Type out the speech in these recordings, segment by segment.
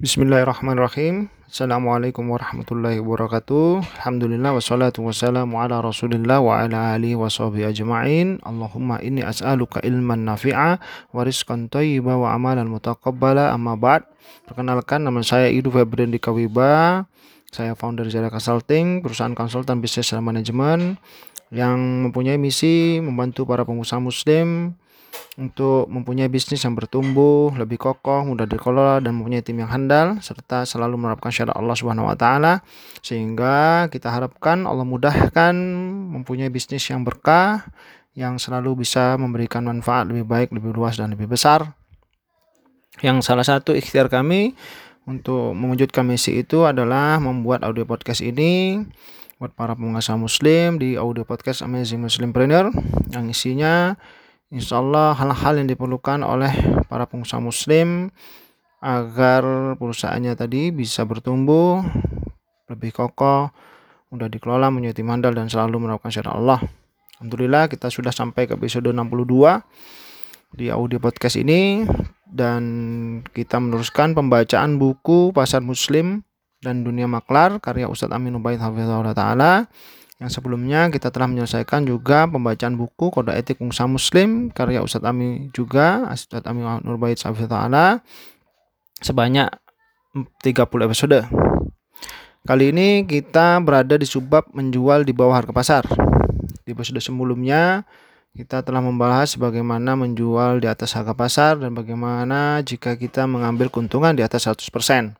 Bismillahirrahmanirrahim. Assalamualaikum warahmatullahi wabarakatuh. Alhamdulillah wassalatu wassalamu ala Rasulillah wa ala alihi wa sahbihi ajma'in. Allahumma inni as'aluka ilman nafi'a wa rizqan thayyiba wa amalan mutaqabbala amma ba'd. Perkenalkan nama saya Idu Febrian Kawiba. Saya founder Zara Consulting, perusahaan konsultan bisnis dan manajemen yang mempunyai misi membantu para pengusaha muslim untuk mempunyai bisnis yang bertumbuh, lebih kokoh, mudah dikelola dan mempunyai tim yang handal serta selalu menerapkan syariat Allah Subhanahu wa taala sehingga kita harapkan Allah mudahkan mempunyai bisnis yang berkah yang selalu bisa memberikan manfaat lebih baik, lebih luas dan lebih besar. Yang salah satu ikhtiar kami untuk mewujudkan misi itu adalah membuat audio podcast ini buat para pengusaha muslim di audio podcast Amazing Muslimpreneur yang isinya Insya Allah hal-hal yang diperlukan oleh para pengusaha muslim agar perusahaannya tadi bisa bertumbuh lebih kokoh, mudah dikelola, menjadi mandal dan selalu melakukan syariat Allah. Alhamdulillah kita sudah sampai ke episode 62 di audio podcast ini dan kita meneruskan pembacaan buku Pasar Muslim dan Dunia Maklar karya Ustadz Amin Ubaid Hafizahullah Ta'ala yang sebelumnya kita telah menyelesaikan juga pembacaan buku Kode Etik Pengusaha Muslim karya Ustadz Ami juga Ustadz Ami Nurbaid Ta'ala sebanyak 30 episode. Kali ini kita berada di subbab menjual di bawah harga pasar. Di episode sebelumnya kita telah membahas bagaimana menjual di atas harga pasar dan bagaimana jika kita mengambil keuntungan di atas 100%.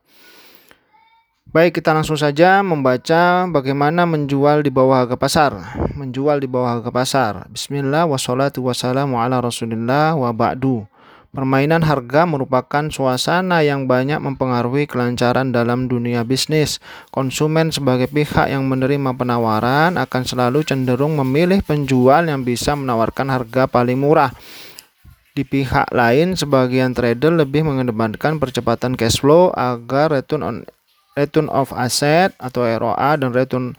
Baik, kita langsung saja membaca bagaimana menjual di bawah harga pasar. Menjual di bawah harga pasar. Bismillah wassalatu wassalamu ala rasulillah wa ba'du. Permainan harga merupakan suasana yang banyak mempengaruhi kelancaran dalam dunia bisnis. Konsumen sebagai pihak yang menerima penawaran akan selalu cenderung memilih penjual yang bisa menawarkan harga paling murah. Di pihak lain, sebagian trader lebih mengedepankan percepatan cash flow agar return on return of asset atau ROA dan return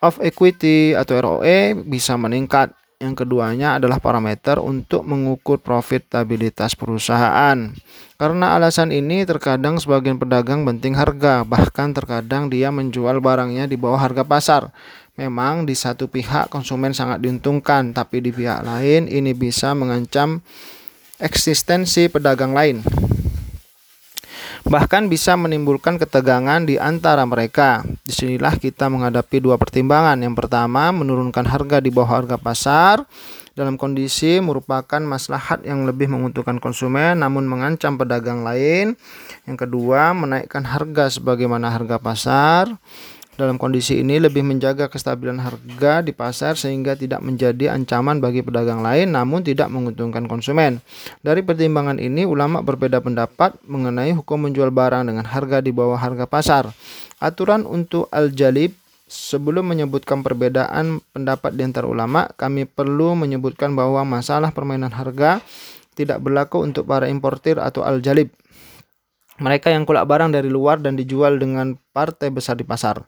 of equity atau ROE bisa meningkat. Yang keduanya adalah parameter untuk mengukur profitabilitas perusahaan. Karena alasan ini, terkadang sebagian pedagang penting harga, bahkan terkadang dia menjual barangnya di bawah harga pasar. Memang di satu pihak konsumen sangat diuntungkan, tapi di pihak lain ini bisa mengancam eksistensi pedagang lain bahkan bisa menimbulkan ketegangan di antara mereka. Di sinilah kita menghadapi dua pertimbangan. Yang pertama, menurunkan harga di bawah harga pasar dalam kondisi merupakan maslahat yang lebih menguntungkan konsumen namun mengancam pedagang lain. Yang kedua, menaikkan harga sebagaimana harga pasar dalam kondisi ini lebih menjaga kestabilan harga di pasar sehingga tidak menjadi ancaman bagi pedagang lain namun tidak menguntungkan konsumen. Dari pertimbangan ini ulama berbeda pendapat mengenai hukum menjual barang dengan harga di bawah harga pasar. Aturan untuk al-jalib Sebelum menyebutkan perbedaan pendapat di antara ulama, kami perlu menyebutkan bahwa masalah permainan harga tidak berlaku untuk para importir atau al-jalib mereka yang kulak barang dari luar dan dijual dengan partai besar di pasar.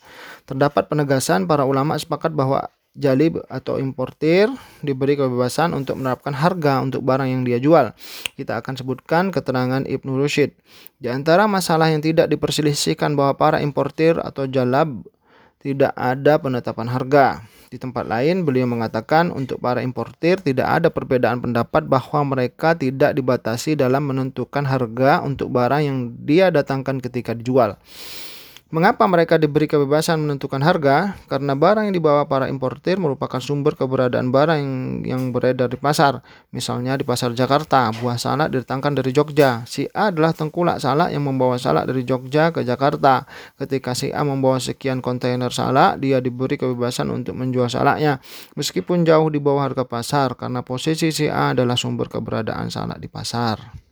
Terdapat penegasan para ulama sepakat bahwa jalib atau importir diberi kebebasan untuk menerapkan harga untuk barang yang dia jual. Kita akan sebutkan keterangan Ibnu Rushid. Di antara masalah yang tidak diperselisihkan bahwa para importir atau jalab tidak ada penetapan harga. Di tempat lain, beliau mengatakan untuk para importir tidak ada perbedaan pendapat bahwa mereka tidak dibatasi dalam menentukan harga untuk barang yang dia datangkan ketika dijual. Mengapa mereka diberi kebebasan menentukan harga? Karena barang yang dibawa para importir merupakan sumber keberadaan barang yang, yang beredar di pasar. Misalnya di pasar Jakarta, buah salak didatangkan dari Jogja. Si A adalah tengkulak salak yang membawa salak dari Jogja ke Jakarta. Ketika si A membawa sekian kontainer salak, dia diberi kebebasan untuk menjual salaknya. Meskipun jauh di bawah harga pasar, karena posisi si A adalah sumber keberadaan salak di pasar.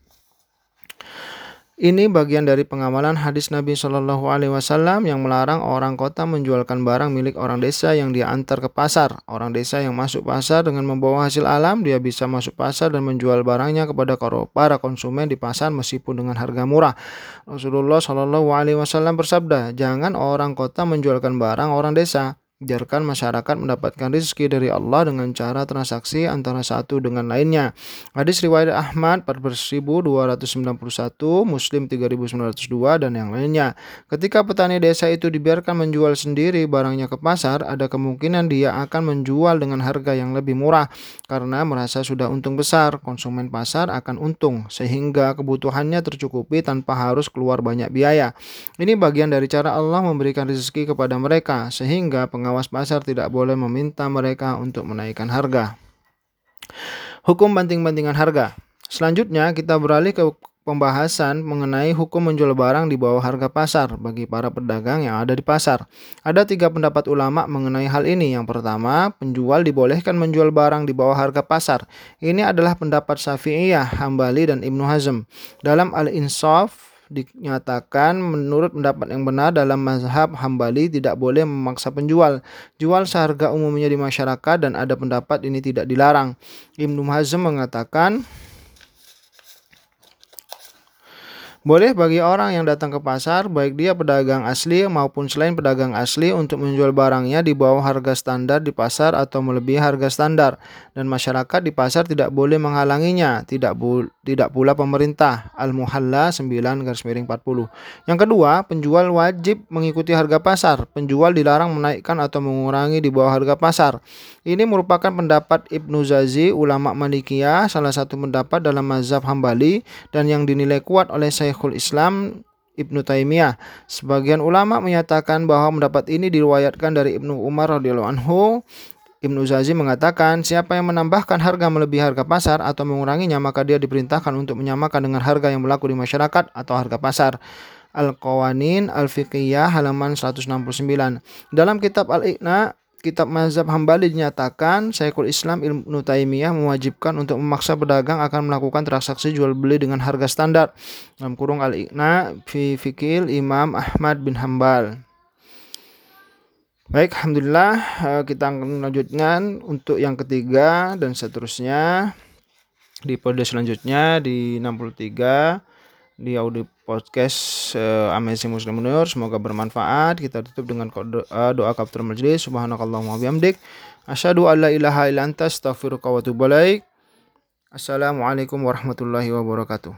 Ini bagian dari pengamalan hadis Nabi Shallallahu Alaihi Wasallam yang melarang orang kota menjualkan barang milik orang desa yang dia antar ke pasar. Orang desa yang masuk pasar dengan membawa hasil alam, dia bisa masuk pasar dan menjual barangnya kepada para konsumen di pasar meskipun dengan harga murah. Rasulullah Shallallahu Alaihi Wasallam bersabda, jangan orang kota menjualkan barang orang desa biarkan masyarakat mendapatkan rezeki dari Allah dengan cara transaksi antara satu dengan lainnya. Hadis riwayat Ahmad 4291, Muslim 3902 dan yang lainnya. Ketika petani desa itu dibiarkan menjual sendiri barangnya ke pasar, ada kemungkinan dia akan menjual dengan harga yang lebih murah karena merasa sudah untung besar. Konsumen pasar akan untung sehingga kebutuhannya tercukupi tanpa harus keluar banyak biaya. Ini bagian dari cara Allah memberikan rezeki kepada mereka sehingga pengawas pasar tidak boleh meminta mereka untuk menaikkan harga. Hukum banting-bantingan harga. Selanjutnya kita beralih ke pembahasan mengenai hukum menjual barang di bawah harga pasar bagi para pedagang yang ada di pasar. Ada tiga pendapat ulama mengenai hal ini. Yang pertama, penjual dibolehkan menjual barang di bawah harga pasar. Ini adalah pendapat Syafi'iyah, Hambali, dan Ibnu Hazm. Dalam Al-Insaf, dinyatakan menurut pendapat yang benar dalam mazhab Hambali tidak boleh memaksa penjual. Jual seharga umumnya di masyarakat dan ada pendapat ini tidak dilarang. Ibnu Hazm mengatakan Boleh bagi orang yang datang ke pasar, baik dia pedagang asli maupun selain pedagang asli untuk menjual barangnya di bawah harga standar di pasar atau melebihi harga standar dan masyarakat di pasar tidak boleh menghalanginya, tidak bu, tidak pula pemerintah. Al-Muhalla 9 garis miring 40. Yang kedua, penjual wajib mengikuti harga pasar. Penjual dilarang menaikkan atau mengurangi di bawah harga pasar. Ini merupakan pendapat Ibnu Zazi, ulama Malikiyah, salah satu pendapat dalam mazhab Hambali dan yang dinilai kuat oleh Syekhul Islam Ibnu Taimiyah. Sebagian ulama menyatakan bahwa pendapat ini diriwayatkan dari Ibnu Umar radhiyallahu anhu. Ibnu Zazi mengatakan, siapa yang menambahkan harga melebihi harga pasar atau menguranginya, maka dia diperintahkan untuk menyamakan dengan harga yang berlaku di masyarakat atau harga pasar. Al-Qawanin Al-Fiqhiyah halaman 169. Dalam kitab Al-Iqna kitab mazhab Hambali dinyatakan Syekhul Islam Ibnu Taimiyah mewajibkan untuk memaksa pedagang akan melakukan transaksi jual beli dengan harga standar dalam kurung al-Iqna fi fikil Imam Ahmad bin Hambal. Baik, alhamdulillah eh, kita akan melanjutkan untuk yang ketiga dan seterusnya di episode selanjutnya di 63 di audio podcast uh, Amazing Muslim Nur. Semoga bermanfaat. Kita tutup dengan doa, uh, doa kafir majlis. Subhanakallahumma bihamdik. Asyhadu an la ilaha illa anta astaghfiruka wa Assalamualaikum warahmatullahi wabarakatuh.